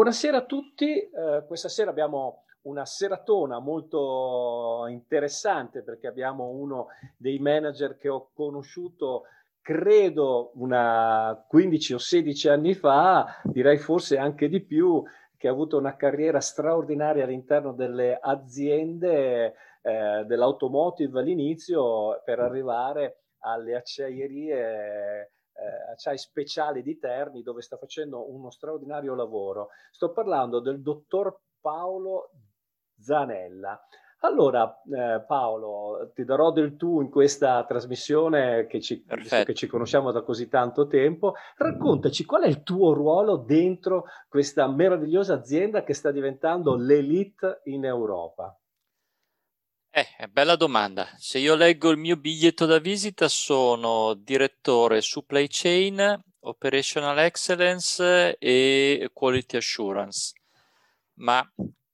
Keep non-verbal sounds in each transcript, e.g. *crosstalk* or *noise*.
buonasera a tutti. Eh, questa sera abbiamo una seratona molto interessante perché abbiamo uno dei manager che ho conosciuto credo una 15 o 16 anni fa, direi forse anche di più, che ha avuto una carriera straordinaria all'interno delle aziende eh, dell'automotive all'inizio per arrivare alle acciaierie eh, acciai speciali di Terni dove sta facendo uno straordinario lavoro. Sto parlando del dottor Paolo Zanella. Allora, eh, Paolo, ti darò del tu in questa trasmissione che ci, che ci, conosciamo da così tanto tempo. Raccontaci qual è il tuo ruolo dentro questa meravigliosa azienda che sta diventando l'elite in Europa. Eh, bella domanda. Se io leggo il mio biglietto da visita, sono direttore supply chain, operational excellence e quality assurance. Ma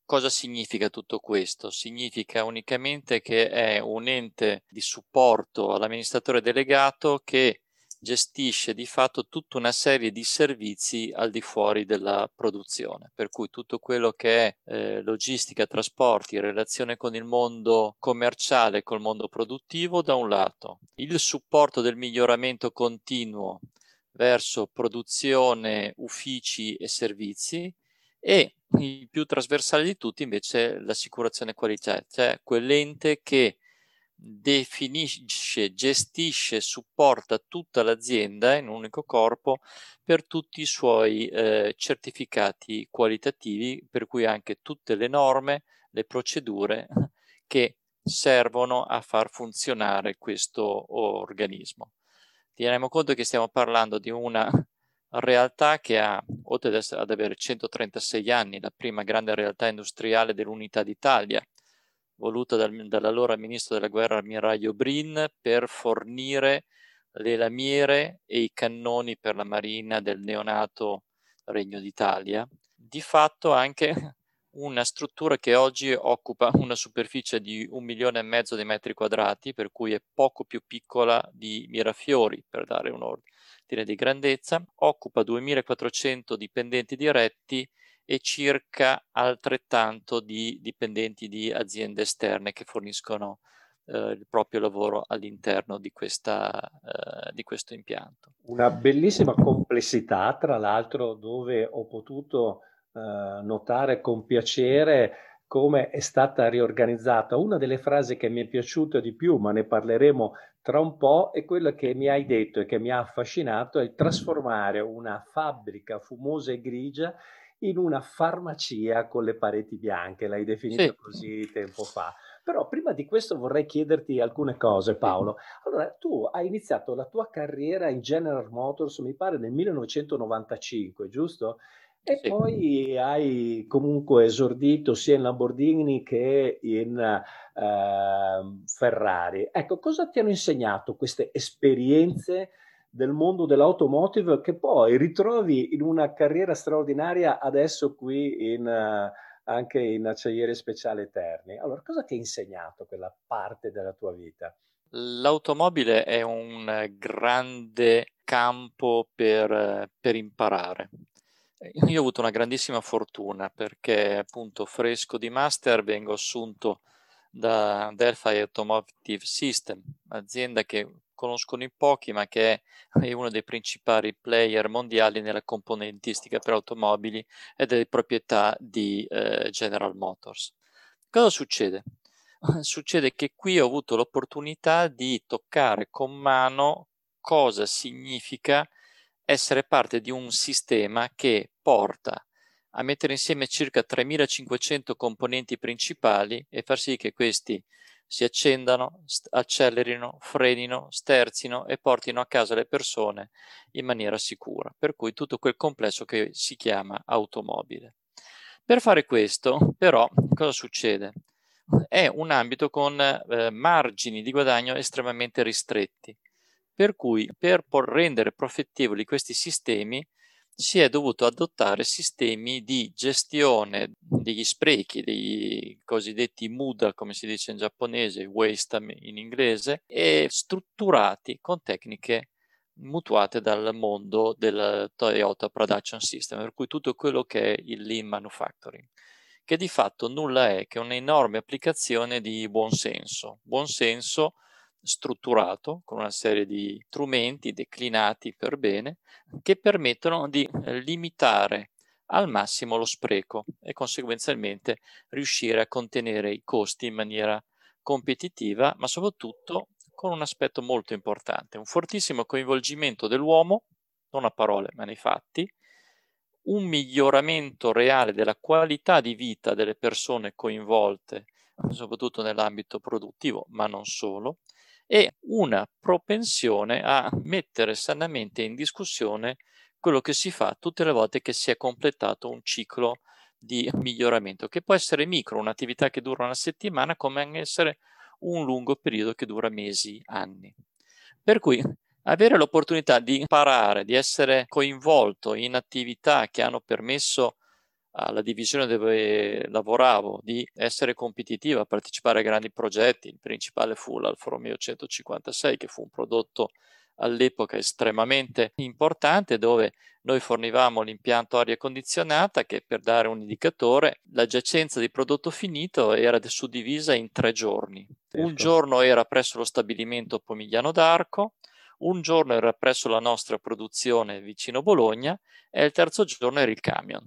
cosa significa tutto questo? Significa unicamente che è un ente di supporto all'amministratore delegato che gestisce di fatto tutta una serie di servizi al di fuori della produzione, per cui tutto quello che è eh, logistica, trasporti, relazione con il mondo commerciale, col mondo produttivo da un lato, il supporto del miglioramento continuo verso produzione, uffici e servizi e il più trasversale di tutti invece l'assicurazione qualità, cioè quell'ente che definisce, gestisce, supporta tutta l'azienda in un unico corpo per tutti i suoi eh, certificati qualitativi, per cui anche tutte le norme, le procedure *laughs* che servono a far funzionare questo organismo. Teniamo conto che stiamo parlando di una realtà che ha, oltre ad avere 136 anni, la prima grande realtà industriale dell'unità d'Italia, voluta dal, dall'allora ministro della guerra ammiraglio Brin per fornire le lamiere e i cannoni per la marina del neonato Regno d'Italia, di fatto anche *laughs* una struttura che oggi occupa una superficie di un milione e mezzo di metri quadrati, per cui è poco più piccola di Mirafiori, per dare un ordine di grandezza, occupa 2400 dipendenti diretti e circa altrettanto di dipendenti di aziende esterne che forniscono eh, il proprio lavoro all'interno di, questa, eh, di questo impianto. Una bellissima complessità, tra l'altro, dove ho potuto eh, notare con piacere come è stata riorganizzata. Una delle frasi che mi è piaciuta di più, ma ne parleremo tra un po', è quella che mi hai detto e che mi ha affascinato, è trasformare una fabbrica fumosa e grigia in una farmacia con le pareti bianche, l'hai definita sì. così tempo fa. Però prima di questo vorrei chiederti alcune cose, Paolo. Allora, tu hai iniziato la tua carriera in General Motors, mi pare, nel 1995, giusto? E sì. poi hai comunque esordito sia in Lamborghini che in uh, Ferrari. Ecco, cosa ti hanno insegnato queste esperienze? Del mondo dell'automotive che poi ritrovi in una carriera straordinaria adesso qui in, uh, anche in Acciaierie Speciale Eterni. Allora, cosa ti ha insegnato quella parte della tua vita? L'automobile è un grande campo per, per imparare. Io ho avuto una grandissima fortuna perché appunto fresco di master vengo assunto da Delphi Automotive System, azienda che conoscono in pochi, ma che è uno dei principali player mondiali nella componentistica per automobili ed è di proprietà di eh, General Motors. Cosa succede? *laughs* Succede che qui ho avuto l'opportunità di toccare con mano cosa significa essere parte di un sistema che porta a mettere insieme circa 3500 componenti principali e far sì che questi si accendano, st- accelerino, frenino, sterzino e portino a casa le persone in maniera sicura, per cui tutto quel complesso che si chiama automobile. Per fare questo, però, cosa succede? È un ambito con eh, margini di guadagno estremamente ristretti, per cui per rendere profittevoli questi sistemi si è dovuto adottare sistemi di gestione degli sprechi, dei cosiddetti MUDA, come si dice in giapponese, waste in inglese, e strutturati con tecniche mutuate dal mondo del Toyota Production System, per cui tutto quello che è il lean manufacturing, che di fatto nulla è che un'enorme applicazione di buonsenso, buonsenso strutturato con una serie di strumenti declinati per bene che permettono di limitare al massimo lo spreco e conseguenzialmente riuscire a contenere i costi in maniera competitiva, ma soprattutto con un aspetto molto importante, un fortissimo coinvolgimento dell'uomo, non a parole ma nei fatti, un miglioramento reale della qualità di vita delle persone coinvolte, soprattutto nell'ambito produttivo, ma non solo, e una propensione a mettere sanamente in discussione quello che si fa tutte le volte che si è completato un ciclo di miglioramento, che può essere micro, un'attività che dura una settimana, come anche essere un lungo periodo che dura mesi, anni. Per cui avere l'opportunità di imparare, di essere coinvolto in attività che hanno permesso alla divisione dove lavoravo di essere competitiva, partecipare a grandi progetti, il principale fu l'Alfa Romeo 156 che fu un prodotto all'epoca estremamente importante dove noi fornivamo l'impianto aria condizionata che per dare un indicatore la giacenza di prodotto finito era suddivisa in tre giorni. Certo. Un giorno era presso lo stabilimento Pomigliano d'Arco, un giorno era presso la nostra produzione vicino Bologna e il terzo giorno era il camion.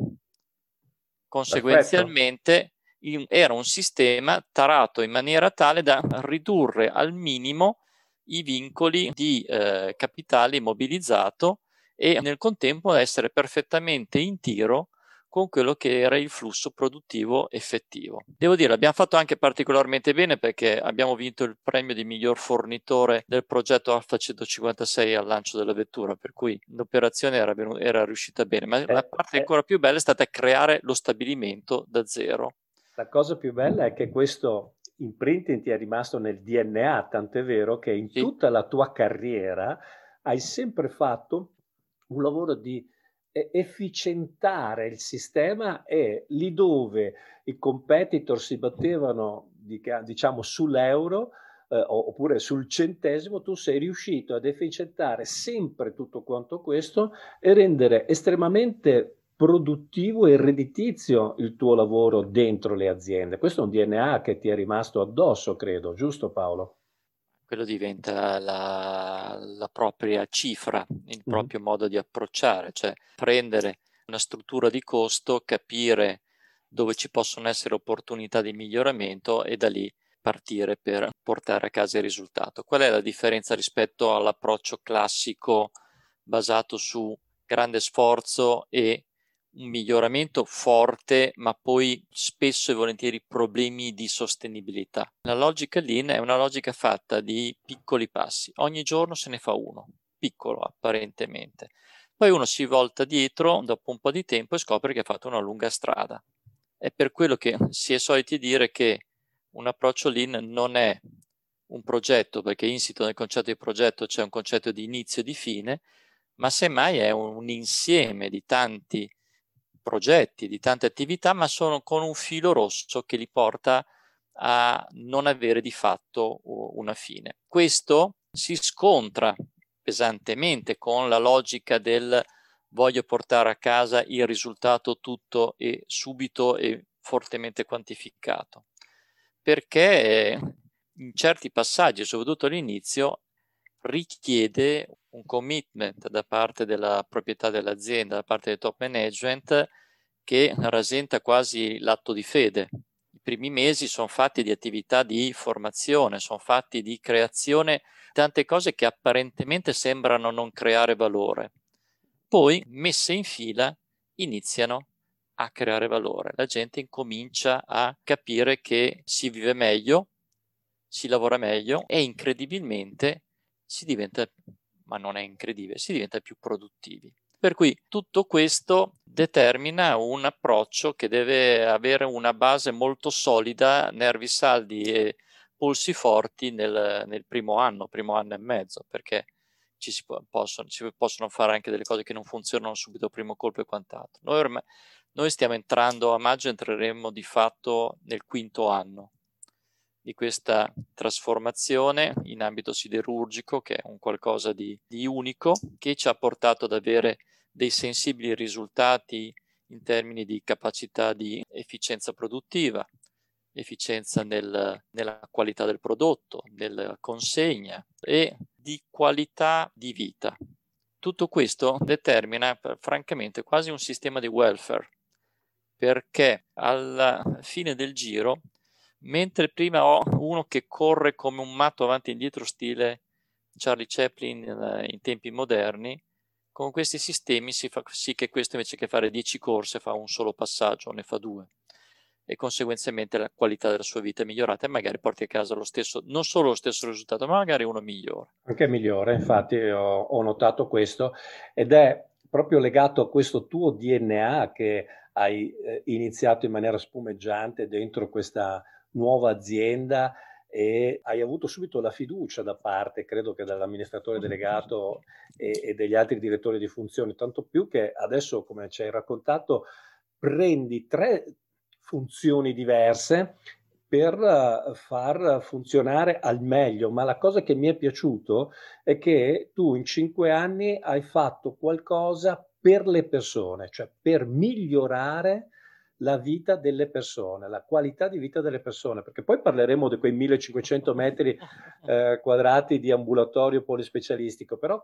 Conseguenzialmente in, era un sistema tarato in maniera tale da ridurre al minimo i vincoli di eh, capitale immobilizzato e nel contempo essere perfettamente in tiro con quello che era il flusso produttivo effettivo. Devo dire, abbiamo fatto anche particolarmente bene perché abbiamo vinto il premio di miglior fornitore del progetto Alfa 156 al lancio della vettura, per cui l'operazione era, era riuscita bene, ma eh, la parte eh, ancora più bella è stata creare lo stabilimento da zero. La cosa più bella è che questo imprinting ti è rimasto nel DNA, tant'è vero che in sì. tutta la tua carriera hai sempre fatto un lavoro di efficientare il sistema e lì dove i competitor si battevano diciamo sull'euro eh, oppure sul centesimo, tu sei riuscito ad efficientare sempre tutto quanto questo e rendere estremamente produttivo e redditizio il tuo lavoro dentro le aziende. Questo è un DNA che ti è rimasto addosso, credo, giusto Paolo? Quello diventa la, la propria cifra, il proprio mm. modo di approcciare, cioè prendere una struttura di costo, capire dove ci possono essere opportunità di miglioramento e da lì partire per portare a casa il risultato. Qual è la differenza rispetto all'approccio classico basato su grande sforzo e un miglioramento forte, ma poi spesso e volentieri problemi di sostenibilità. La logica lean è una logica fatta di piccoli passi, ogni giorno se ne fa uno, piccolo apparentemente. Poi uno si volta dietro dopo un po' di tempo e scopre che ha fatto una lunga strada. È per quello che si è soliti dire che un approccio lean non è un progetto, perché insito nel concetto di progetto c'è un concetto di inizio e di fine, ma semmai è un insieme di tanti progetti, di tante attività, ma sono con un filo rosso che li porta a non avere di fatto una fine. Questo si scontra pesantemente con la logica del voglio portare a casa il risultato tutto e subito e fortemente quantificato, perché in certi passaggi, soprattutto all'inizio, richiede un commitment da parte della proprietà dell'azienda, da parte del top management, che rasenta quasi l'atto di fede. I primi mesi sono fatti di attività di formazione, sono fatti di creazione, tante cose che apparentemente sembrano non creare valore. Poi, messe in fila, iniziano a creare valore. La gente incomincia a capire che si vive meglio, si lavora meglio e incredibilmente si diventa, ma non è incredibile, si diventa più produttivi. Per cui tutto questo determina un approccio che deve avere una base molto solida, nervi saldi e polsi forti nel, nel primo anno, primo anno e mezzo, perché ci si, possono, si possono fare anche delle cose che non funzionano subito primo colpo e quant'altro. Noi, ormai, noi stiamo entrando a maggio, entreremo di fatto nel quinto anno di questa trasformazione in ambito siderurgico, che è un qualcosa di, di unico, che ci ha portato ad avere dei sensibili risultati in termini di capacità di efficienza produttiva, efficienza nel, nella qualità del prodotto, nella consegna e di qualità di vita. Tutto questo determina francamente quasi un sistema di welfare, perché alla fine del giro, mentre prima ho uno che corre come un matto avanti e indietro stile Charlie Chaplin in, in tempi moderni, con questi sistemi si fa sì che questo invece che fare 10 corse fa un solo passaggio, ne fa due e conseguentemente la qualità della sua vita è migliorata e magari porti a casa lo stesso, non solo lo stesso risultato, ma magari uno migliore. Anche migliore, infatti ho, ho notato questo ed è proprio legato a questo tuo DNA che hai eh, iniziato in maniera spumeggiante dentro questa nuova azienda e hai avuto subito la fiducia da parte, credo che dall'amministratore delegato e, e degli altri direttori di funzioni, tanto più che adesso, come ci hai raccontato, prendi tre funzioni diverse per eh, far funzionare al meglio, ma la cosa che mi è piaciuto è che tu in cinque anni hai fatto qualcosa per le persone, cioè per migliorare la vita delle persone, la qualità di vita delle persone, perché poi parleremo di quei 1500 metri *laughs* eh, quadrati di ambulatorio polispecialistico, però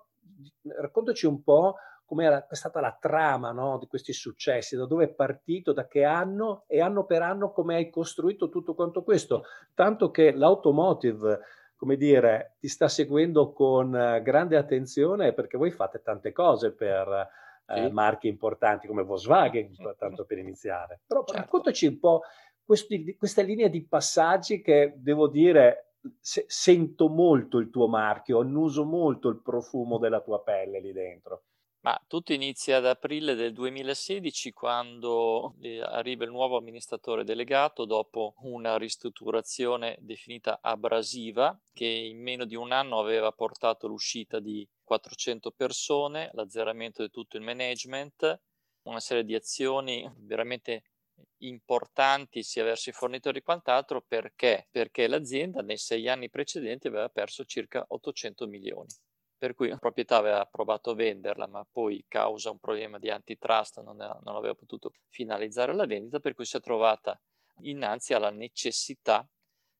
raccontaci un po' come è stata la trama no, di questi successi, da dove è partito, da che anno e anno per anno come hai costruito tutto quanto questo, tanto che l'automotive, come dire, ti sta seguendo con eh, grande attenzione perché voi fate tante cose per eh, marchi importanti come Volkswagen, tanto per iniziare. Però certo. raccontaci un po' questi, questa linea di passaggi che devo dire se, sento molto il tuo marchio, annuso molto il profumo della tua pelle lì dentro. Ma tutto inizia ad aprile del 2016 quando eh, arriva il nuovo amministratore delegato dopo una ristrutturazione definita abrasiva che in meno di un anno aveva portato l'uscita di 400 persone, l'azzeramento di tutto il management, una serie di azioni veramente importanti sia verso i fornitori quant'altro perché? Perché l'azienda nei sei anni precedenti aveva perso circa 800 milioni per cui la proprietà aveva provato a venderla, ma poi causa un problema di antitrust non, è, non aveva potuto finalizzare la vendita, per cui si è trovata innanzi alla necessità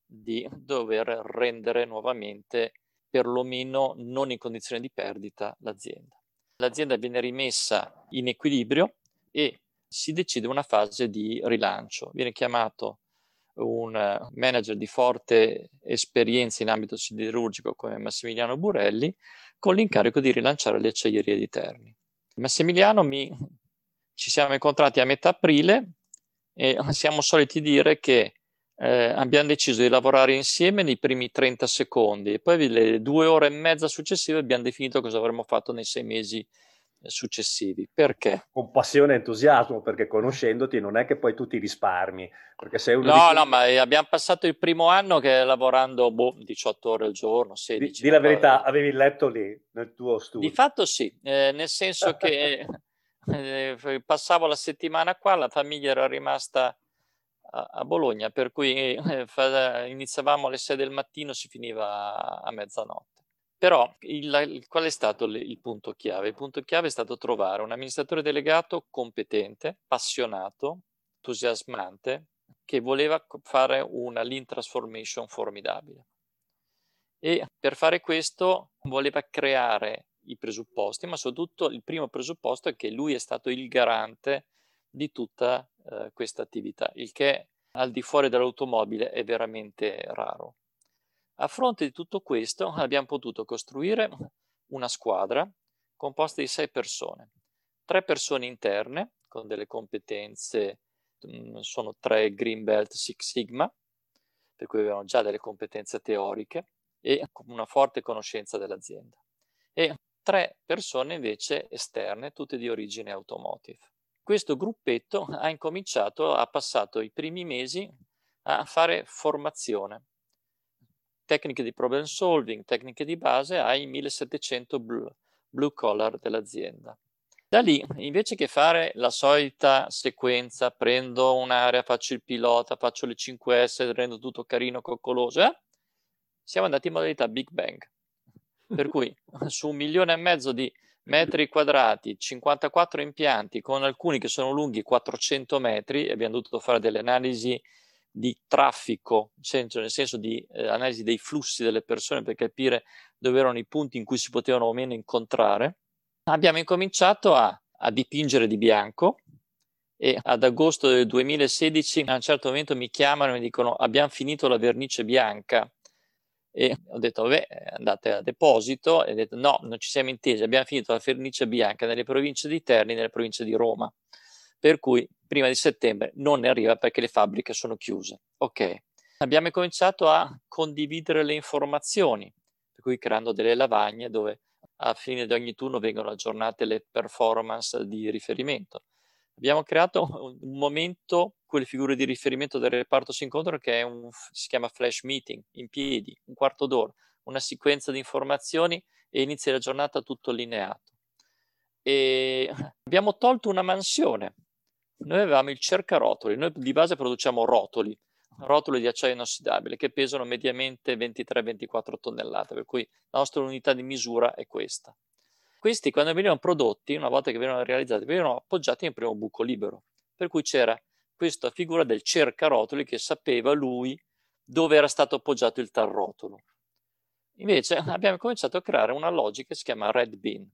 di dover rendere nuovamente, perlomeno non in condizione di perdita, l'azienda. L'azienda viene rimessa in equilibrio e si decide una fase di rilancio. Viene chiamato un eh, manager di forte esperienza in ambito siderurgico come Massimiliano Burelli con l'incarico di rilanciare le acciaierie di Terni. Massimiliano mi... ci siamo incontrati a metà aprile e siamo soliti dire che eh, abbiamo deciso di lavorare insieme nei primi 30 secondi e poi le due ore e mezza successive abbiamo definito cosa avremmo fatto nei sei mesi successivi. Perché? Con passione e entusiasmo, perché conoscendoti non è che poi tu ti risparmi. Perché sei uno no, di... no, ma abbiamo passato il primo anno che lavorando boh, 18 ore al giorno, 16. Di, di la verità, avevi letto lì nel tuo studio? Di fatto sì, eh, nel senso che *laughs* eh, passavo la settimana qua, la famiglia era rimasta a, Bologna, per cui eh, iniziavamo alle 6 del mattino, si finiva a, mezzanotte. Però il, qual è stato il punto chiave? Il punto chiave è stato trovare un amministratore delegato competente, appassionato, entusiasmante, che voleva fare una lean transformation formidabile. E per fare questo voleva creare i presupposti, ma soprattutto il primo presupposto è che lui è stato il garante di tutta eh, questa attività, il che al di fuori dell'automobile è veramente raro. A fronte di tutto questo *laughs* abbiamo potuto costruire una squadra composta di sei persone, tre persone interne con delle competenze, mm, sono tre Green Belt Six Sigma, per cui avevano già delle competenze teoriche e una forte conoscenza dell'azienda. E tre persone invece esterne, tutte di origine automotive. Questo gruppetto *laughs* ha incominciato, ha passato i primi mesi a fare formazione tecniche di problem solving, tecniche di base ai 1700 blue, collar dell'azienda. Da lì, invece che fare la solita sequenza, prendo un'area, faccio il pilota, faccio le 5S, rendo tutto carino, coccoloso, eh? siamo andati in modalità Big Bang. Per cui *laughs* su un milione e mezzo di metri quadrati, 54 impianti, con alcuni che sono lunghi 400 metri, abbiamo dovuto fare delle analisi di traffico, nel senso di eh, analisi dei flussi delle persone per capire dove erano i punti in cui si potevano o meno incontrare abbiamo incominciato a, a dipingere di bianco e ad agosto del 2016 a un certo momento mi chiamano e mi dicono abbiamo finito la vernice bianca e ho detto vabbè andate a deposito e ho detto no non ci siamo intesi abbiamo finito la vernice bianca nelle province di Terni nelle province di Roma per cui prima di settembre non ne arriva perché le fabbriche sono chiuse. Ok. Abbiamo cominciato a condividere le informazioni per cui creando delle lavagne dove a fine di ogni turno vengono aggiornate le performance di riferimento. Abbiamo creato un momento, quelle figure di riferimento del reparto si incontrano, che un, si chiama flash meeting, in piedi, un quarto d'ora, una sequenza di informazioni e inizia la giornata tutto allineato. E *laughs* abbiamo tolto una mansione. Noi avevamo il cercarotoli, noi di base produciamo rotoli, rotoli di acciaio inossidabile che pesano mediamente 23-24 tonnellate, per cui la nostra unità di misura è questa. Questi quando venivano prodotti, una volta che venivano realizzati, venivano appoggiati nel primo buco libero, per cui c'era questa figura del cercarotoli che sapeva lui dove era stato appoggiato il tal rotolo. Invece *laughs* abbiamo cominciato a creare una logica che si chiama red bin,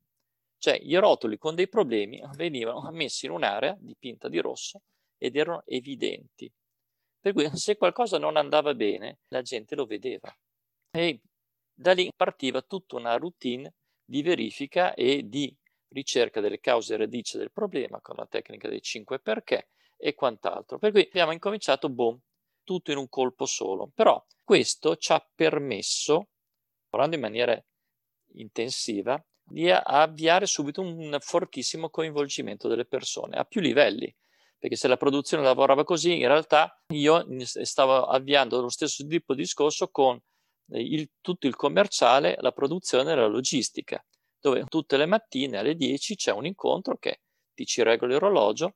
cioè i rotoli con dei problemi venivano messi in un'area dipinta di rosso ed erano evidenti. Per cui se qualcosa non andava bene, la gente lo vedeva. E da lì partiva tutta una routine di verifica e di ricerca delle cause radice del problema con la tecnica dei 5 perché e quant'altro. Per cui abbiamo incominciato, boom, tutto in un colpo solo. Però questo ci ha permesso, lavorando in maniera intensiva, di avviare subito un fortissimo coinvolgimento delle persone a più livelli perché se la produzione lavorava così, in realtà io stavo avviando lo stesso tipo di discorso con il, tutto il commerciale, la produzione e la logistica, dove tutte le mattine alle 10 c'è un incontro che ti ci regola l'orologio,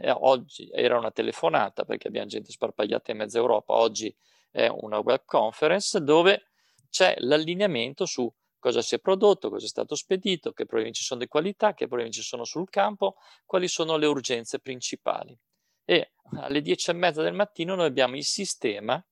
e oggi era una telefonata perché abbiamo gente sparpagliata in mezza Europa, oggi è una web conference dove c'è l'allineamento su cosa si è prodotto, cosa è stato spedito, che problemi ci sono di qualità, che problemi ci sono sul campo, quali sono le urgenze principali. E alle 10 e mezza del mattino noi abbiamo il sistema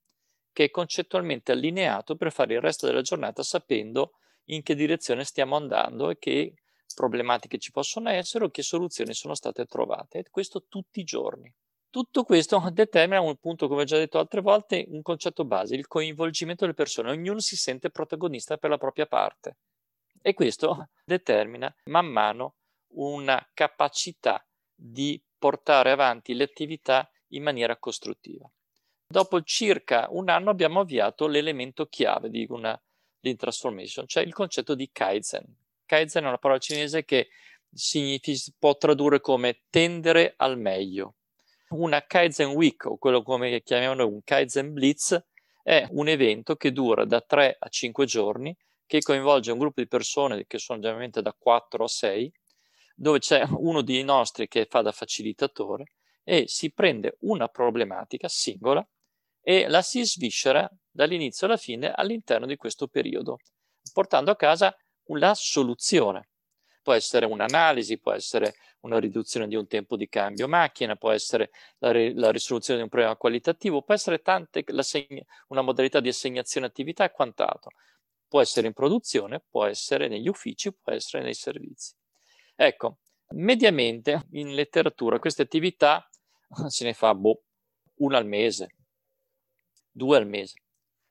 che è concettualmente allineato per fare il resto della giornata sapendo in che direzione stiamo andando e che problematiche ci possono essere o che soluzioni sono state trovate. E questo tutti i giorni. Tutto questo *laughs* determina un punto, come ho già detto altre volte, un concetto base, il coinvolgimento delle persone. Ognuno si sente protagonista per la propria parte e questo *laughs* determina man mano una capacità di portare avanti le attività in maniera costruttiva. Dopo circa un anno abbiamo avviato l'elemento chiave di una lean transformation, cioè il concetto di Kaizen. Kaizen è una parola cinese che si può tradurre come tendere al meglio una Kaizen Week o quello come chiamiamo noi un Kaizen Blitz è un evento che dura da 3 a 5 giorni che coinvolge un gruppo di persone che sono generalmente da 4 a 6 dove c'è uno dei nostri che fa da facilitatore e si prende una problematica singola e la si sviscera dall'inizio alla fine all'interno di questo periodo, portando a casa la soluzione può essere un'analisi, può essere una riduzione di un tempo di cambio macchina, può essere la, ri- la risoluzione di un problema qualitativo, può essere tante, una modalità di assegnazione attività e quant'altro. Può essere in produzione, può essere negli uffici, può essere nei servizi. Ecco, mediamente in letteratura queste attività se ne fa boh, una al mese, due al mese.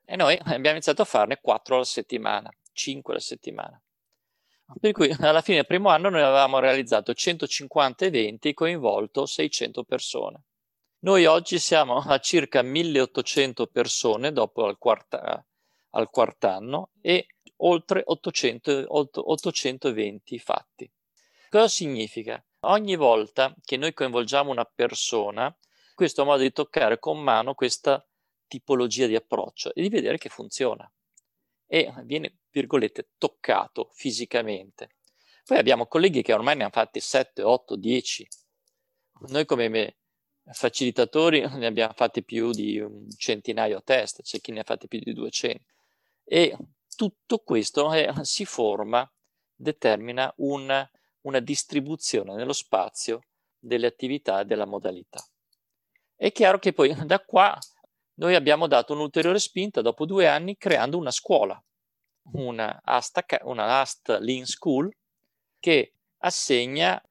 E noi *laughs* abbiamo iniziato a farne quattro alla settimana, cinque alla settimana. Per cui alla fine del primo anno noi avevamo realizzato 150 eventi e coinvolto 600 persone. Noi oggi siamo a circa 1800 persone dopo il quarta, al quart'anno e oltre 800, 800 eventi fatti. Cosa significa? Ogni volta che noi coinvolgiamo una persona, questo è un modo di toccare con mano questa tipologia di approccio e di vedere che funziona e viene, virgolette, toccato fisicamente. Poi abbiamo colleghi che ormai ne hanno fatti 7, 8, 10. Noi come facilitatori ne abbiamo fatti più di un centinaio a testa, c'è chi ne ha fatti più di 200. E tutto questo eh, si forma, determina una, una distribuzione nello spazio delle attività e della modalità. È chiaro che poi da qua noi abbiamo dato un'ulteriore spinta dopo due anni creando una scuola, una Asta, una Ast Lean School, che assegna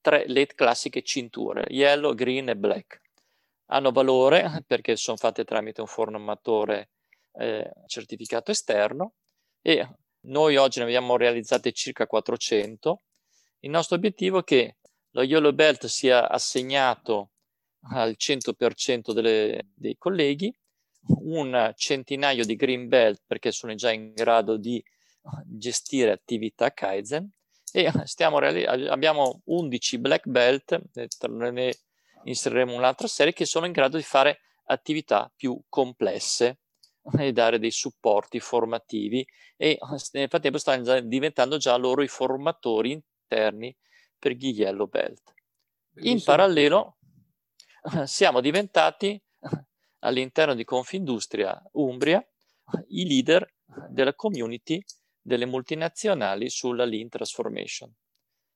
tre, le classiche cinture, yellow, green e black. Hanno valore *laughs* perché sono fatte tramite un formatore eh, certificato esterno e noi oggi ne abbiamo realizzate circa 400. Il nostro obiettivo è che lo Yellow Belt sia assegnato al 100% delle, dei colleghi, un centinaio di Green Belt perché sono già in grado di gestire attività Kaizen e reali- abbiamo 11 Black Belt, ne inseriremo un'altra serie, che sono in grado di fare attività più complesse e dare dei supporti formativi e nel frattempo stanno diventando già loro i formatori interni per gli Yellow Belt. In parallelo *laughs* siamo diventati *laughs* all'interno di Confindustria Umbria i leader della community delle multinazionali sulla Lean Transformation.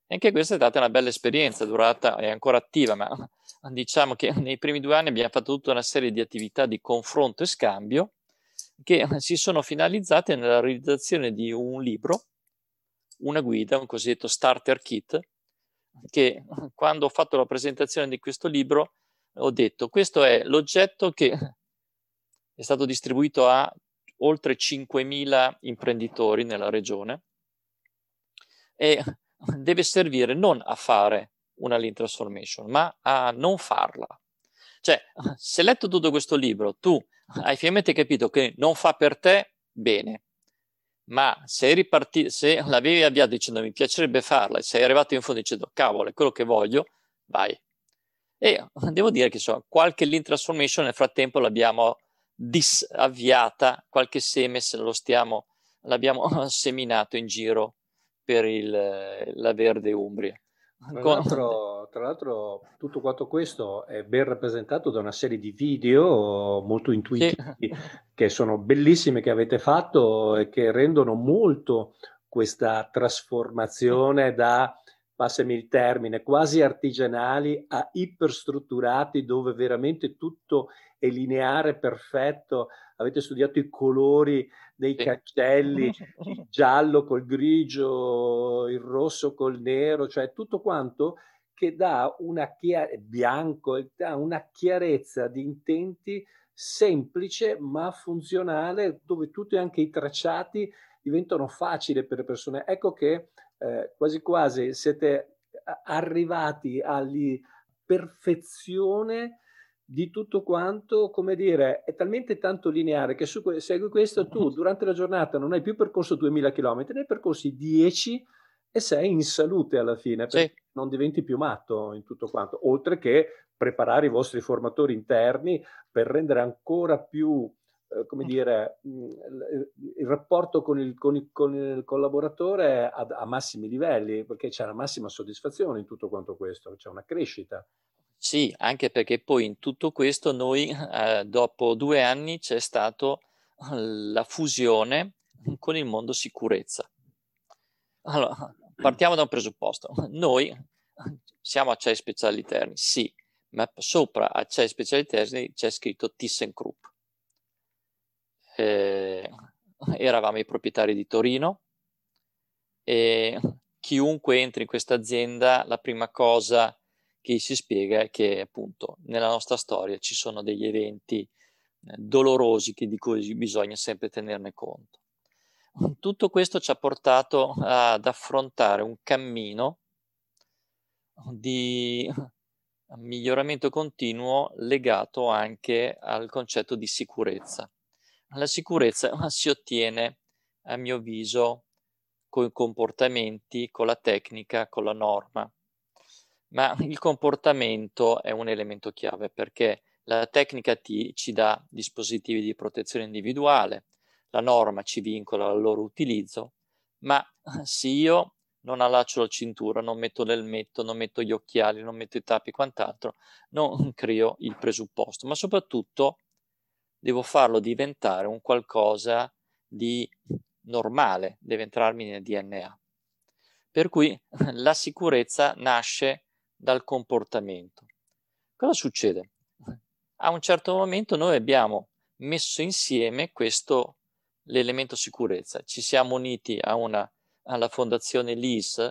E anche questa è stata una bella esperienza, durata, è ancora attiva, ma *laughs* diciamo che nei primi due anni abbiamo fatto tutta una serie di attività di confronto e scambio che si sono finalizzate nella realizzazione di un libro, una guida, un cosiddetto starter kit, che quando ho fatto la presentazione di questo libro ho detto questo è l'oggetto che *laughs* è stato distribuito a oltre 5.000 imprenditori nella regione e *laughs* deve servire non a fare una lean transformation, ma a non farla. Cioè, *laughs* se letto tutto questo libro, tu hai finalmente capito che non fa per te, bene. Ma se, riparti- se l'avevi avviato dicendo mi piacerebbe farla e sei arrivato in fondo dicendo cavolo, è quello che voglio, vai. E devo dire che insomma, qualche lean transformation nel frattempo l'abbiamo disavviata, qualche seme se lo stiamo, l'abbiamo *laughs* seminato in giro per il, la verde Umbria. Tra l'altro, tra l'altro, tutto quanto questo è ben rappresentato da una serie di video molto intuitivi sì. *laughs* che sono bellissime che avete fatto e che rendono molto questa trasformazione da passami il termine, quasi artigianali a iperstrutturati dove veramente tutto è lineare, perfetto. Avete studiato i colori dei sì. cancelli, il *laughs* giallo col grigio, il rosso col nero, cioè tutto quanto che dà una chiarezza, bianco, dà una chiarezza di intenti semplice ma funzionale dove tutti anche i tracciati diventano facili per le persone. Ecco che eh, quasi quasi siete arrivati alla perfezione di tutto quanto, come dire, è talmente tanto lineare che su, segui questo tu durante la giornata non hai più percorso 2000 km, ne hai percorsi 10 e sei in salute alla fine, perché sì. non diventi più matto in tutto quanto, oltre che preparare i vostri formatori interni per rendere ancora più come dire, mm, il rapporto con il, con il, con il collaboratore a, a, massimi livelli, perché c'è una massima soddisfazione in tutto quanto questo, c'è una crescita. Sì, anche perché poi in tutto questo noi, eh, dopo due anni, c'è stata la fusione con il mondo sicurezza. Allora, partiamo da un presupposto. Noi siamo acciai speciali interni, sì, ma sopra acciai speciali interni c'è scritto ThyssenKrupp eh, eravamo i proprietari di Torino e chiunque entri in questa azienda, la prima cosa che si spiega è che appunto nella nostra storia ci sono degli eventi eh, dolorosi di cui bisogna sempre tenerne conto. Tutto questo ci ha portato ad affrontare un cammino di miglioramento continuo legato anche al concetto di sicurezza. La sicurezza *laughs* si ottiene, a mio avviso, con i comportamenti, con la tecnica, con la norma. Ma il comportamento è un elemento chiave perché la tecnica ti, ci dà dispositivi di protezione individuale, la norma ci vincola al loro utilizzo, ma *laughs* se io non allaccio la cintura, non metto l'elmetto, non metto gli occhiali, non metto i tappi e quant'altro, non *laughs* creo il presupposto, ma soprattutto devo farlo diventare un qualcosa di normale, deve entrarmi nel DNA. Per cui *laughs* la sicurezza nasce dal comportamento. Cosa succede? A un certo momento noi abbiamo messo insieme questo, l'elemento sicurezza. Ci siamo uniti a una, alla fondazione LIS,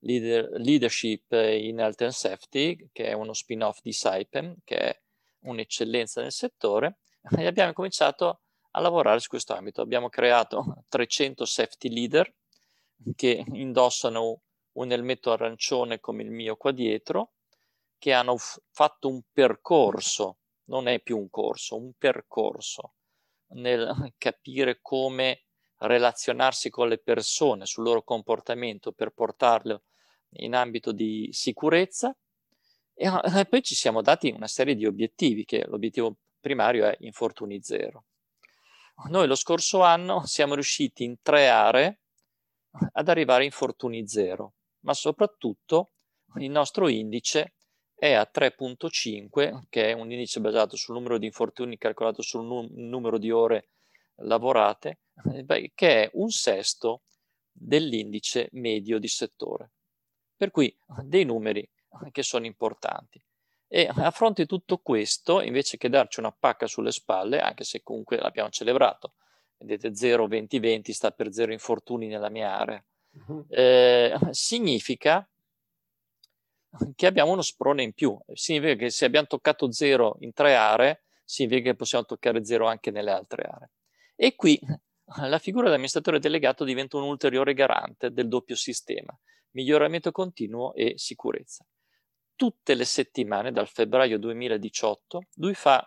Leader, Leadership in Health and Safety, che è uno spin-off di Saipem, che è un'eccellenza nel settore, *laughs* e abbiamo cominciato a lavorare su questo ambito. Abbiamo creato 300 safety leader che indossano un elmetto arancione come il mio qua dietro, che hanno f- fatto un percorso, non è più un corso, un percorso nel *laughs* capire come relazionarsi con le persone sul loro comportamento per portarlo in ambito di sicurezza e, e poi ci siamo dati una serie di obiettivi che l'obiettivo primario è infortuni zero. Noi lo scorso anno siamo riusciti in tre aree ad arrivare a infortuni zero, ma soprattutto il nostro indice è a 3.5, che è un indice basato sul numero di infortuni calcolato sul nu- numero di ore lavorate, eh, che è un sesto dell'indice medio di settore. Per cui dei numeri che sono importanti. E a fronte di tutto questo, invece che darci una pacca sulle spalle, anche se comunque l'abbiamo celebrato, vedete 0, 20, 20 sta per 0 infortuni nella mia area, uh-huh. eh, significa che abbiamo uno sprone in più. Significa che se abbiamo toccato 0 in tre aree, significa che possiamo toccare 0 anche nelle altre aree. E qui la figura dell'amministratore delegato diventa un ulteriore garante del doppio sistema, miglioramento continuo e sicurezza tutte le settimane dal febbraio 2018 lui fa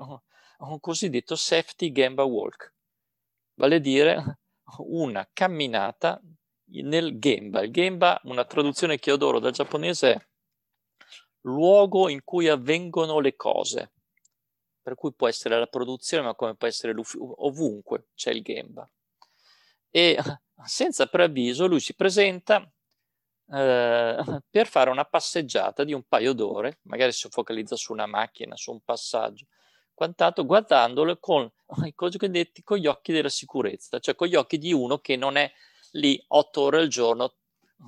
un cosiddetto safety gamba walk, vale a dire una camminata nel gemba. Il gemba, una traduzione che adoro dal giapponese, è luogo in cui avvengono le cose. Per cui può essere la produzione, ma come può essere ovunque c'è il gemba. E senza preavviso lui si presenta eh, *laughs* per fare una passeggiata di un paio d'ore, magari si focalizza su una macchina, su un passaggio, quant'altro, guardandolo con *laughs* con gli occhi della sicurezza, cioè con gli occhi di uno che non è lì otto ore al giorno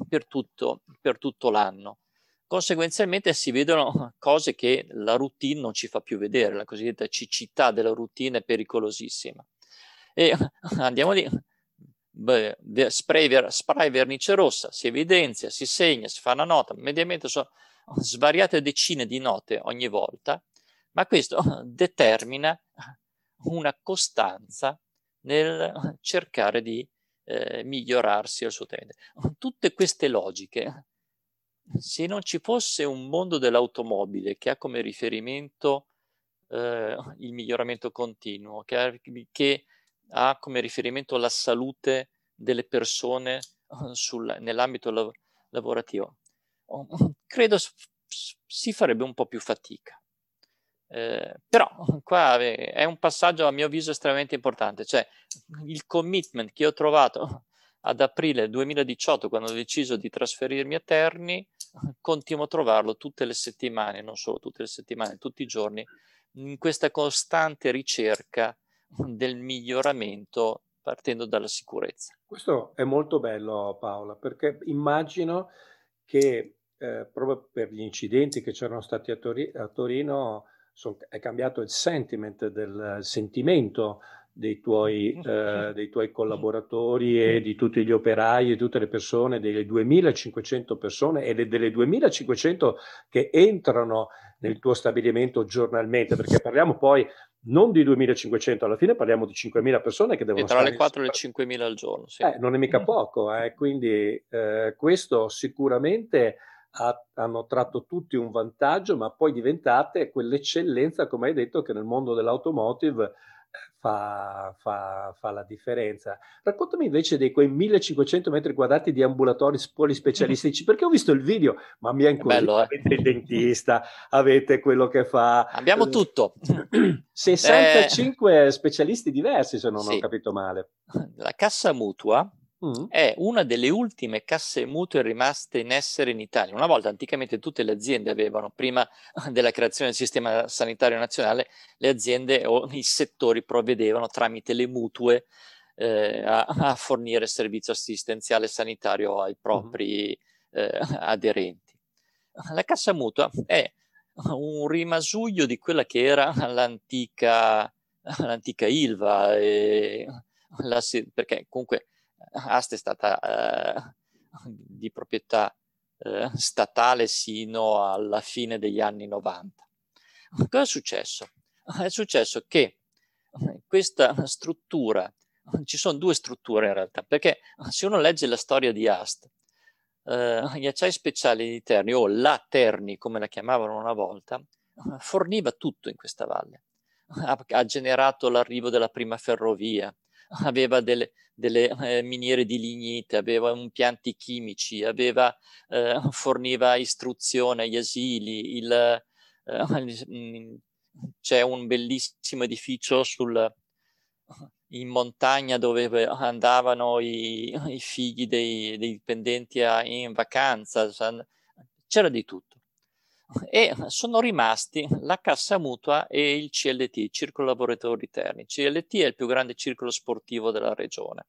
per tutto, per tutto l'anno. Conseguenzialmente si vedono *laughs* cose che la routine non ci fa più vedere, la cosiddetta cicità della routine è pericolosissima. E andiamo lì, beh, spray, ver, spray vernice rossa, si evidenzia, si segna, si fa una nota, mediamente sono *laughs* svariate decine di note ogni volta, ma questo *laughs* determina una costanza nel cercare di eh, migliorarsi assolutamente. Tutte queste logiche, se non ci fosse un mondo dell'automobile che ha come riferimento eh, il miglioramento continuo, che che ha come riferimento la salute delle persone uh, sul, nell'ambito lav- lavorativo, credo si farebbe un po' più fatica. Eh, però qua è un passaggio a mio avviso estremamente importante, cioè il commitment che ho trovato ad aprile 2018 quando ho deciso di trasferirmi a Terni, continuo a trovarlo tutte le settimane, non solo tutte le settimane, tutti i giorni, in questa costante ricerca del miglioramento partendo dalla sicurezza. Questo è molto bello Paola, perché immagino che eh, proprio per gli incidenti che c'erano stati a, Tori- a Torino son, è cambiato il sentiment del sentimento dei tuoi, eh, dei tuoi, collaboratori e di tutti gli operai e tutte le persone, delle 2500 persone e delle 2500 che entrano nel tuo stabilimento giornalmente, perché parliamo poi non di 2500, alla fine parliamo di 5000 persone che devono e tra le 4 e le 5000 al giorno. Sì. Eh, non è mica poco, eh, quindi eh, questo sicuramente ha, hanno tratto tutti un vantaggio, ma poi diventate quell'eccellenza, come hai detto, che nel mondo dell'automotive fa, fa, fa, la differenza. Raccontami invece di quei 1500 metri quadrati di ambulatori polispecialistici, perché ho visto il video, ma mi ha incuriosito. Eh? Avete il dentista, avete quello che fa... Abbiamo tutto. 65 eh... specialisti diversi, se non sì. ho capito male. La cassa mutua mm. è una delle ultime casse mutue rimaste in essere in Italia. Una volta, anticamente, tutte le aziende avevano, prima *laughs* della creazione del sistema sanitario nazionale, le aziende o *laughs* i settori provvedevano tramite le mutue eh, a, *laughs* a, fornire servizio assistenziale sanitario ai propri mm. eh, aderenti. La cassa mutua è un rimasuglio di quella che era l'antica, l'antica Ilva, la, perché comunque *laughs* Ast è stata eh, di proprietà eh, statale sino alla fine degli anni 90. Cosa è successo? È successo che questa struttura, ci sono due strutture in realtà, perché se uno legge la storia di Ast, eh, gli acciai speciali di Terni, o la Terni come la chiamavano una volta, forniva tutto in questa valle. Ha, ha generato l'arrivo della prima ferrovia, *laughs* aveva delle, delle eh, miniere di lignite, aveva impianti chimici, aveva, eh, *laughs* forniva istruzione agli asili, il, eh, *laughs* c'è un bellissimo edificio sul, in montagna dove andavano i, i figli dei, dei dipendenti a, in vacanza, c'era di tutto. E sono rimasti la Cassa Mutua e il CLT, Circolo Lavoratori Terni. CLT è il più grande circolo sportivo della regione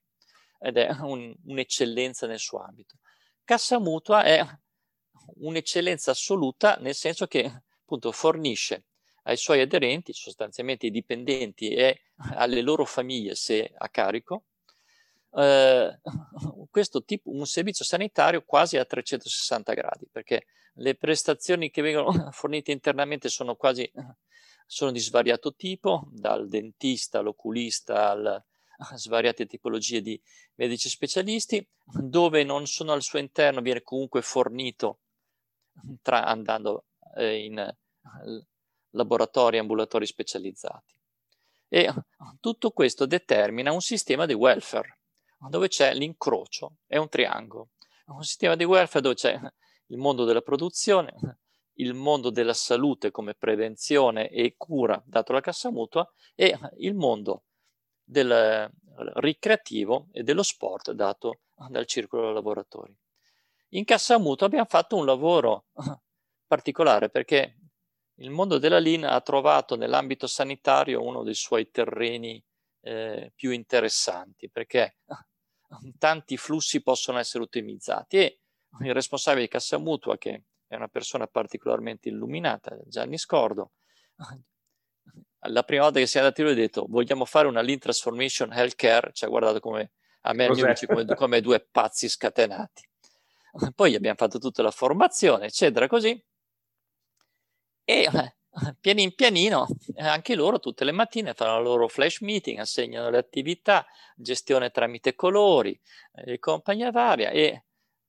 ed è un, un'eccellenza nel suo ambito. Cassa Mutua è un'eccellenza assoluta nel senso che appunto fornisce ai suoi aderenti, sostanzialmente i dipendenti e alle loro famiglie se a carico, eh, *laughs* questo tipo, un servizio sanitario quasi a 360 gradi, perché le prestazioni che vengono *laughs* fornite internamente sono quasi sono di svariato tipo, dal dentista all'oculista a *laughs* svariate tipologie di medici specialisti, dove non sono al suo interno viene comunque fornito tra, andando eh, in laboratori e ambulatori specializzati. E tutto questo determina un sistema di welfare, dove c'è l'incrocio, è un triangolo. Un sistema di welfare dove c'è il mondo della produzione, il mondo della salute come prevenzione e cura dato la cassa mutua e il mondo del ricreativo e dello sport dato dal circolo lavoratori. In cassa mutua abbiamo fatto un lavoro particolare perché il mondo della Lean ha trovato nell'ambito sanitario uno dei suoi terreni eh, più interessanti perché *laughs* tanti flussi possono essere ottimizzati e il responsabile di Cassa Mutua, che è una persona particolarmente illuminata, Gianni Scordo, *laughs* la prima volta che si è andati lui ha detto vogliamo fare una Lean Transformation Healthcare, ci ha guardato come a me e amici come, come due pazzi scatenati. Poi abbiamo fatto tutta la formazione, eccetera, così. E *laughs* pianin pianino anche loro tutte le mattine fanno la loro flash meeting, assegnano le attività, gestione tramite colori e compagnia varia e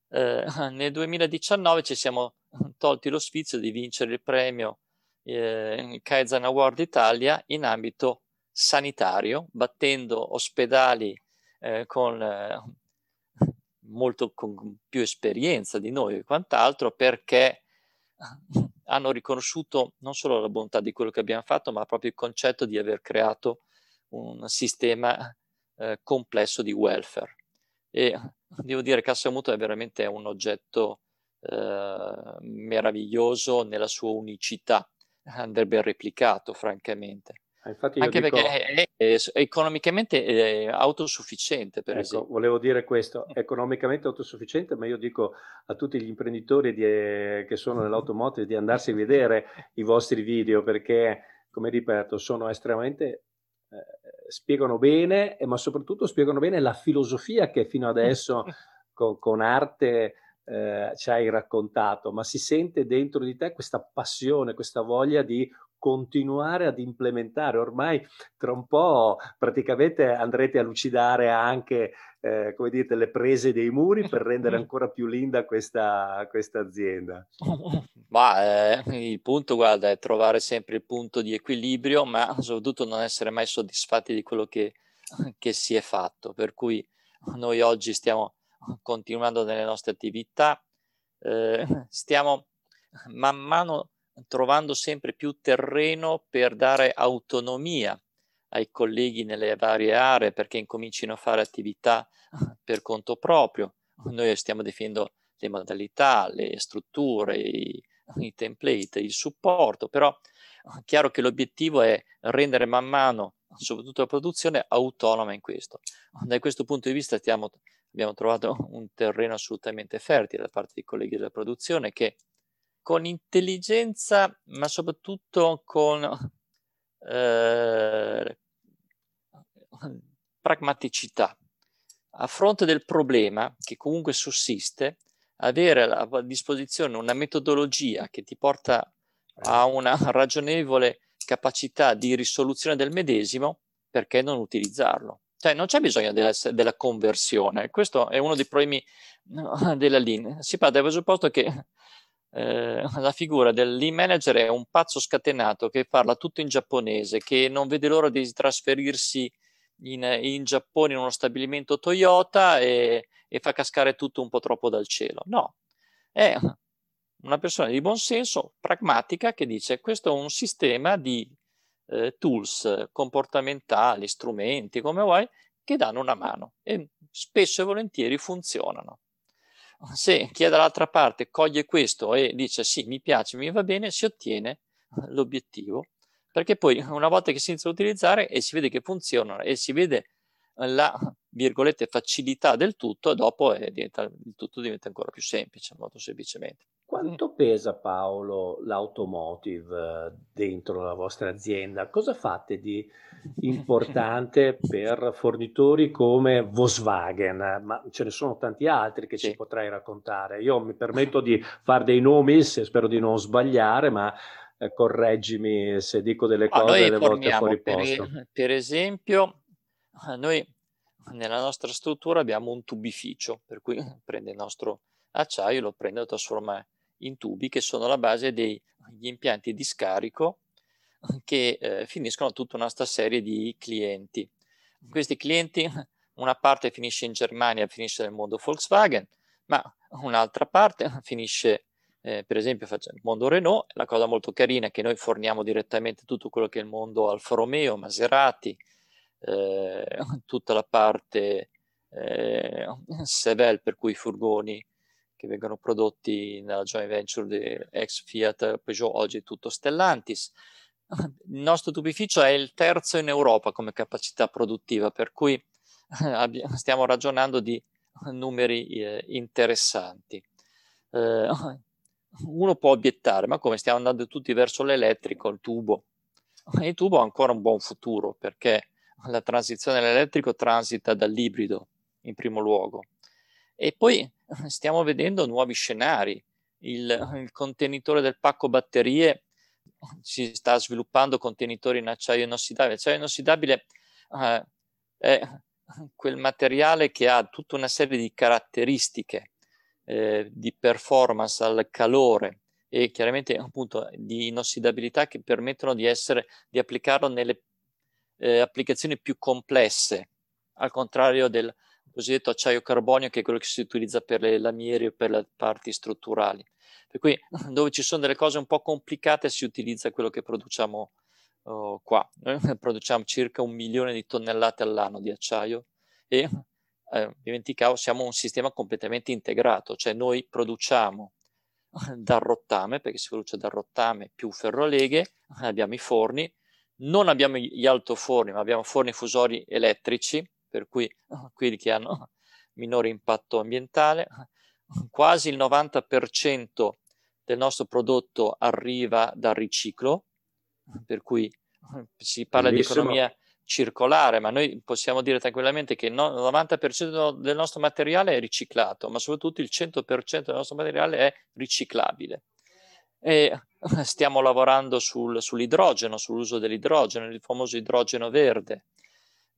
eh, *laughs* nel 2019 ci siamo tolti lo sfizio di vincere il premio eh, Kaizen Award Italia in ambito sanitario, battendo ospedali eh, con eh, molto con più esperienza di noi e quant'altro perché hanno riconosciuto non solo la bontà di quello che abbiamo fatto, ma proprio il concetto di aver creato un sistema eh, complesso di welfare. E *laughs* devo dire che Cassa Mutua è veramente un oggetto eh, meraviglioso nella sua unicità, andrebbe replicato francamente. Anche dico... perché è, è, è economicamente è autosufficiente, per ecco, esempio. Volevo dire questo, economicamente autosufficiente, ma io dico a tutti gli imprenditori di, eh, che sono nell'automotive di andarsi a vedere i vostri video perché, come ripeto, sono estremamente eh, spiegano bene, ma soprattutto spiegano bene la filosofia che fino adesso *laughs* con, con arte eh, ci hai raccontato, ma si sente dentro di te questa passione, questa voglia di continuare ad implementare. Ormai tra un po' praticamente andrete a lucidare anche, eh, come dite, le prese dei muri per *laughs* rendere ancora più linda questa, questa azienda. *laughs* Ma eh, il punto, guarda, è trovare sempre il punto di equilibrio, ma soprattutto non essere mai soddisfatti di quello che, che si è fatto. Per cui noi oggi stiamo continuando nelle nostre attività, eh, stiamo man mano trovando sempre più terreno per dare autonomia ai colleghi nelle varie aree perché incomincino a fare attività per conto proprio. Noi stiamo definendo le modalità, le strutture, i, i template, il supporto, però è chiaro che l'obiettivo è rendere man mano, soprattutto la produzione, autonoma in questo. Da questo punto di vista stiamo, abbiamo trovato un terreno assolutamente fertile da parte dei colleghi della produzione che con intelligenza, ma soprattutto con eh, pragmaticità, a fronte del problema che comunque sussiste, avere a disposizione una metodologia che ti porta a una ragionevole capacità di risoluzione del medesimo, perché non utilizzarlo? Cioè non c'è bisogno della, della conversione, questo è uno dei problemi della Lean. Si parte dal presupposto che eh, *laughs* la figura del lean manager è un pazzo scatenato che parla tutto in giapponese, che non vede l'ora di trasferirsi in, in Giappone in uno stabilimento Toyota e, e, fa cascare tutto un po' troppo dal cielo. No, è una persona di buon senso, pragmatica, che dice questo è un sistema di eh, tools comportamentali, strumenti, come vuoi, che danno una mano e spesso e volentieri funzionano. Se chi è dall'altra parte coglie questo e dice sì, mi piace, mi va bene, si ottiene l'obiettivo perché poi una volta che si inizia a utilizzare e si vede che funzionano e si vede la virgolette facilità del tutto, dopo diventa, il tutto diventa ancora più semplice, molto semplicemente. Quanto pesa Paolo l'automotive eh, dentro la vostra azienda? Cosa fate di importante *laughs* per fornitori come Volkswagen? Ma ce ne sono tanti altri che sì. ci potrai raccontare. Io mi permetto di fare dei nomi, spero di non sbagliare, ma eh, correggimi se dico delle ah, cose delle volte fuori per, posto. Per esempio, noi nella nostra struttura abbiamo un tubificio, per cui prende il nostro acciaio, lo prende e lo trasforma in tubi che sono la base degli impianti di scarico che eh, finiscono tutta una serie di clienti. Questi clienti, una parte finisce in Germania, finisce nel mondo Volkswagen, ma un'altra parte finisce eh, per esempio il mondo Renault, la cosa molto carina è che noi forniamo direttamente tutto quello che è il mondo Alfa Romeo, Maserati, eh, tutta la parte eh, Sevel, per cui i furgoni che vengono prodotti nella joint venture di ex Fiat Peugeot, oggi tutto Stellantis. Il nostro tubificio è il terzo in Europa come capacità produttiva, per cui stiamo ragionando di numeri eh, interessanti. Eh, uno può obiettare, ma come stiamo andando tutti verso l'elettrico, il tubo? Il tubo ha ancora un buon futuro perché la transizione all'elettrico transita dall'ibrido in primo luogo. E poi *laughs* stiamo vedendo nuovi scenari. Il, il contenitore del pacco batterie si sta sviluppando contenitori in acciaio inossidabile. L'acciaio inossidabile eh, è quel materiale che ha tutta una serie di caratteristiche eh, di performance al calore e chiaramente appunto di inossidabilità che permettono di essere di applicarlo nelle eh, applicazioni più complesse, al contrario del cosiddetto acciaio carbonio che è quello che si utilizza per le lamiere o per le parti strutturali. Per cui *clears throat* dove ci sono delle cose un po' complicate si utilizza quello che produciamo uh, qua. Noi *laughs* produciamo circa un milione di tonnellate all'anno di acciaio e eh, dimenticavo, siamo un sistema completamente integrato, cioè noi produciamo *laughs* dal rottame, perché si produce dal rottame più ferroleghe, abbiamo i forni, non abbiamo gli altoforni, ma abbiamo forni fusori elettrici, per cui *laughs* quelli che hanno *laughs* minore impatto ambientale. *laughs* Quasi il 90% del nostro prodotto arriva dal riciclo, per cui si parla Bellissimo. di economia circolare, ma noi possiamo dire tranquillamente che il 90% del nostro materiale è riciclato, ma soprattutto il 100% del nostro materiale è riciclabile. E stiamo lavorando sul, sull'idrogeno, sull'uso dell'idrogeno, il famoso idrogeno verde,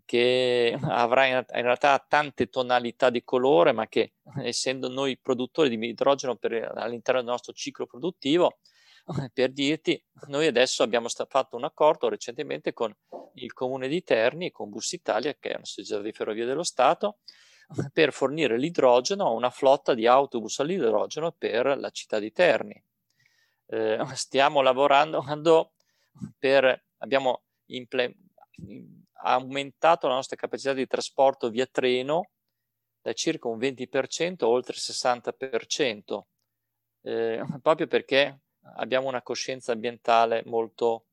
che *laughs* avrà in, realtà tante tonalità di colore, ma che essendo noi produttori di idrogeno per, all'interno del nostro ciclo produttivo, *laughs* per dirti, noi adesso abbiamo sta- fatto un accordo recentemente con il comune di Terni, con Bus Italia, che è una società di ferrovie dello Stato, *laughs* per fornire l'idrogeno a una flotta di autobus all'idrogeno per la città di Terni. Eh, stiamo lavorando per, abbiamo imple- aumentato la nostra capacità di trasporto via treno da circa un 20% a oltre il 60%, eh, *laughs* proprio perché abbiamo una coscienza ambientale molto,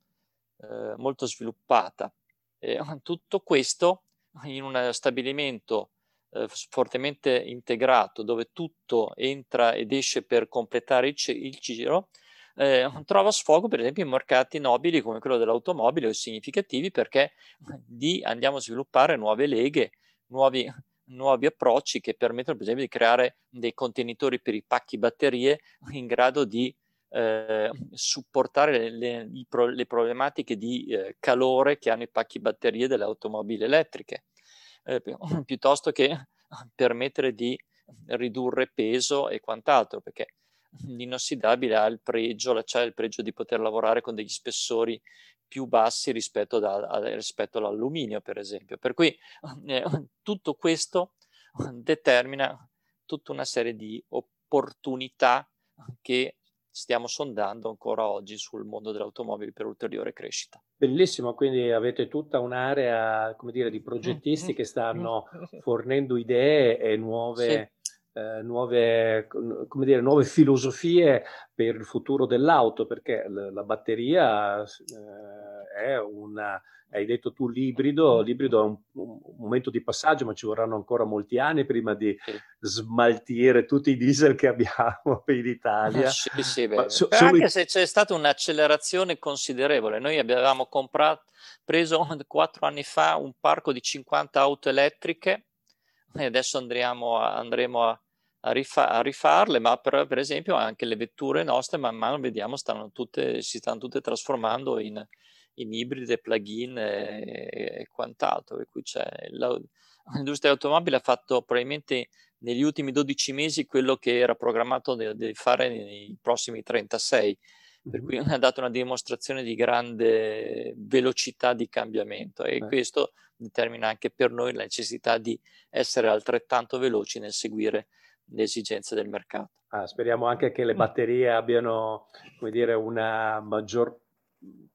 eh, molto sviluppata. Eh, *laughs* tutto questo in un stabilimento eh, fortemente integrato dove tutto entra ed esce per completare il, il giro, eh, trova sfogo per esempio in mercati nobili come quello dell'automobile o significativi perché di, andiamo a sviluppare nuove leghe, nuovi, nuovi approcci che permettono per esempio di creare dei contenitori per i pacchi batterie in grado di eh, supportare le, le, le, problematiche di eh, calore che hanno i pacchi batterie delle automobili elettriche, eh, piuttosto che permettere di ridurre peso e quant'altro, perché l'inossidabile ha il pregio, c'è il pregio di poter lavorare con degli spessori più bassi rispetto, da, a, rispetto all'alluminio, per esempio. Per cui *laughs* eh, tutto questo determina tutta una serie di opportunità che stiamo sondando ancora oggi sul mondo dell'automobile per ulteriore crescita. Bellissimo, quindi avete tutta un'area, come dire, di progettisti che stanno fornendo idee e nuove, sì eh, nuove, come dire, nuove filosofie per il futuro dell'auto, perché l- la batteria eh, è una, hai detto tu l'ibrido, l'ibrido è un, un, momento di passaggio, ma ci vorranno ancora molti anni prima di smaltire tutti i diesel che abbiamo *laughs* in Italia. Sì, sì, so, anche i... se c'è stata un'accelerazione considerevole, noi abbiamo comprato, preso *laughs* quattro anni fa un parco di 50 auto elettriche e adesso andremo andremo a, a, rifa- a rifarle, ma per, per, esempio anche le vetture nostre man mano vediamo stanno tutte, si stanno tutte trasformando in, in ibride, plug-in e, e quant'altro. Per cui c'è la, l'industria automobile ha fatto probabilmente negli ultimi 12 mesi quello che era programmato di fare nei prossimi 36 per cui ha dato una dimostrazione di grande velocità di cambiamento e eh. questo determina anche per noi la necessità di essere altrettanto veloci nel seguire le esigenze del mercato. Ah, speriamo anche che le batterie abbiano come dire, una maggior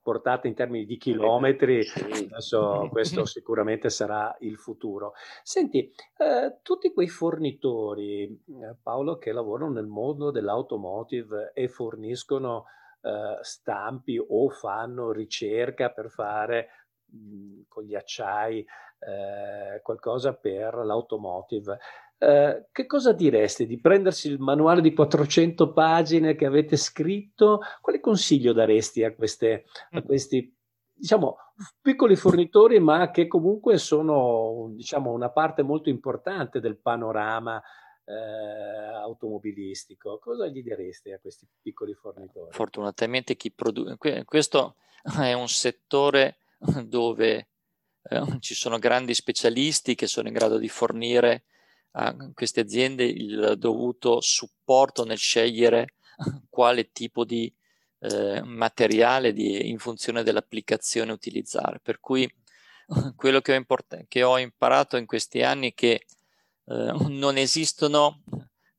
portata in termini di chilometri, adesso *laughs* questo sicuramente sarà il futuro. Senti, eh, tutti quei fornitori, eh, Paolo, che lavorano nel mondo dell'automotive e forniscono eh, stampi o fanno ricerca per fare mh, con gli acciai eh, qualcosa per l'automotive. Eh, che cosa diresti di prendersi il manuale di 400 pagine che avete scritto? Quale consiglio daresti a, queste, a questi diciamo, piccoli fornitori, ma che comunque sono diciamo, una parte molto importante del panorama eh, automobilistico. Cosa gli direste a questi piccoli fornitori? Fortunatamente chi produce, questo *laughs* è un settore *laughs* dove eh, ci sono grandi specialisti che sono in grado di fornire a queste aziende il dovuto supporto nel scegliere *laughs* quale tipo di eh, materiale di, in funzione dell'applicazione utilizzare. Per cui quello che ho, import- che ho imparato in questi anni è che eh, non esistono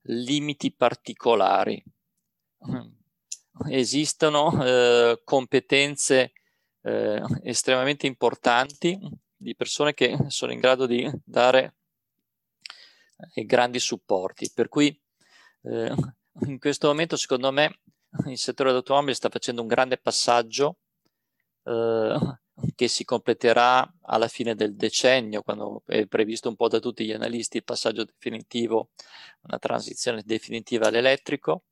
limiti particolari, esistono eh, competenze eh, estremamente importanti di persone che sono in grado di dare eh, grandi supporti. Per cui eh, in questo momento, secondo me, il settore dell'automobile sta facendo un grande passaggio eh, che si completerà alla fine del decennio, quando è previsto un po' da tutti gli analisti il passaggio definitivo, una transizione definitiva all'elettrico,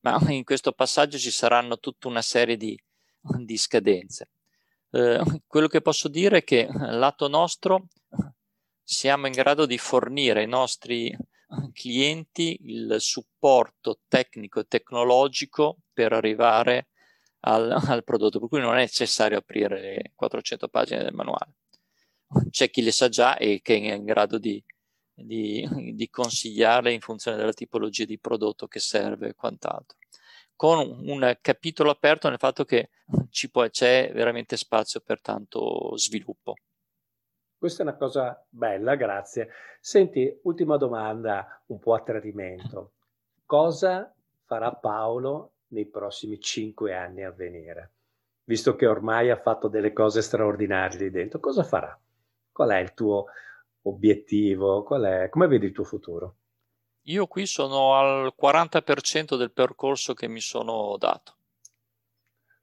ma *laughs* in questo passaggio ci saranno tutta una serie di, di scadenze. Eh, quello che posso dire è che lato nostro siamo in grado di fornire ai nostri clienti il supporto tecnico e tecnologico per arrivare al, *laughs* al, prodotto, per cui non è necessario aprire le 400 pagine del manuale. C'è chi le sa già e che è in grado di, di, *laughs* di consigliarle in funzione della tipologia di prodotto che serve e quant'altro. Con un capitolo aperto nel fatto che può, c'è veramente spazio per tanto sviluppo. Questa è una cosa bella, grazie. Senti, ultima domanda, un po' a tradimento. *laughs* Cosa farà Paolo nei prossimi cinque anni a venire, visto che ormai ha fatto delle cose straordinarie lì dentro, cosa farà? Qual è il tuo obiettivo? Qual è, come vedi il tuo futuro? Io qui sono al 40% del percorso che mi sono dato.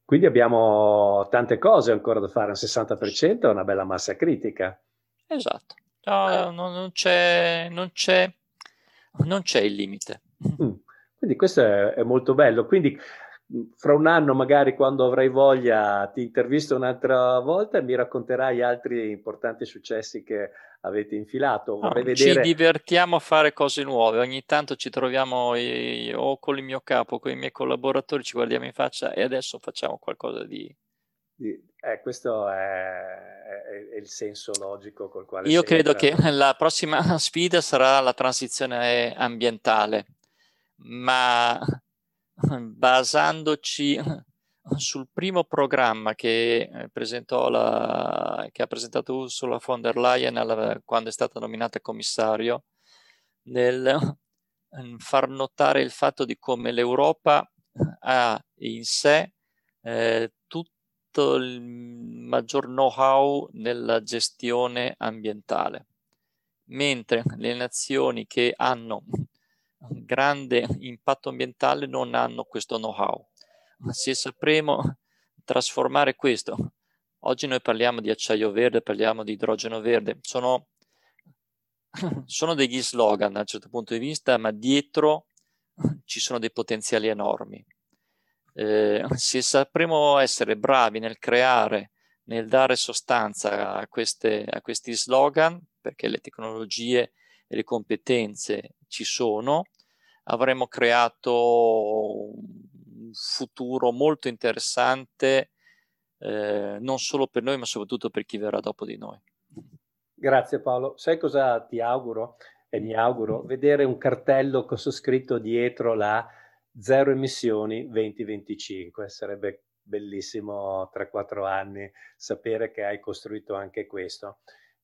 Quindi abbiamo tante cose ancora da fare, un 60% è una bella massa critica. Esatto, no, non, non, c'è, non, c'è, non, c'è, il limite. Mm. Quindi questo è, è molto bello. Quindi fra un anno, magari quando avrai voglia, ti intervisto un'altra volta e mi racconterai altri importanti successi che avete infilato. No, vedere... Ci divertiamo a fare cose nuove, ogni tanto ci troviamo io, o con il mio capo, con i miei collaboratori, ci guardiamo in faccia e adesso facciamo qualcosa di... Eh, questo è, è, è, il senso logico col quale... Io credo entra. che la prossima *laughs* sfida sarà la transizione ambientale, ma basandoci sul primo programma che, eh, la, che ha presentato Ursula von der Leyen alla, quando è stata nominata commissario, nel far notare il fatto di come l'Europa ha in sé eh, tutto il maggior know-how nella gestione ambientale, mentre le nazioni che hanno grande impatto ambientale non hanno questo know-how. Se sapremo trasformare questo, oggi noi parliamo di acciaio verde, parliamo di idrogeno verde, sono, sono degli slogan da un certo punto di vista, ma dietro ci sono dei potenziali enormi. Eh, se sapremo essere bravi nel creare, nel dare sostanza a, queste, a questi slogan, perché le tecnologie e le competenze ci sono, avremo creato un futuro molto interessante eh, non solo per noi ma soprattutto per chi verrà dopo di noi. Grazie Paolo. Sai cosa ti auguro? E mi auguro vedere un cartello con scritto dietro la zero emissioni 2025. Sarebbe bellissimo tra quattro anni sapere che hai costruito anche questo.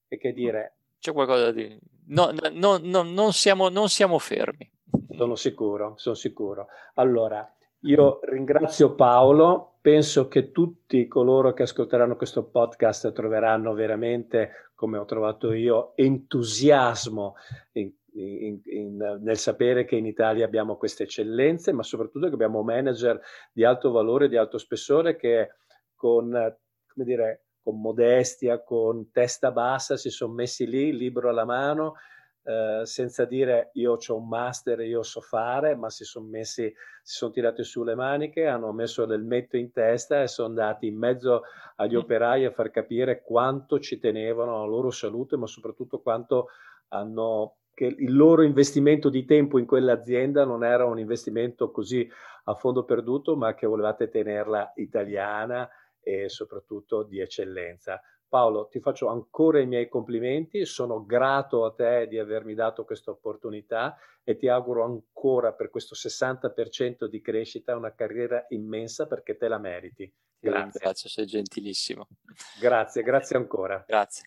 E che dire, c'è qualcosa di... No, no, no, non, siamo, non siamo fermi. Sono sicuro, sono sicuro. Allora, io ringrazio Paolo, penso che tutti coloro che ascolteranno questo podcast troveranno veramente, come ho trovato io, entusiasmo in, in, in, nel sapere che in Italia abbiamo queste eccellenze, ma soprattutto che abbiamo manager di alto valore, di alto spessore che con, come dire, con modestia, con testa bassa, si sono messi lì, libro alla mano, eh, senza dire io ho un master, io so fare, ma si sono messi, si sono tirati su le maniche, hanno messo del metto in testa e sono andati in mezzo agli mm. operai a far capire quanto ci tenevano alla loro salute, ma soprattutto quanto hanno che il loro investimento di tempo in quell'azienda non era un investimento così a fondo perduto, ma che volevate tenerla italiana e soprattutto di eccellenza. Paolo, ti faccio ancora i miei complimenti, sono grato a te di avermi dato questa opportunità e ti auguro ancora per questo 60% di crescita una carriera immensa perché te la meriti. Grazie. Grazie, sei gentilissimo. Grazie, grazie ancora. Grazie.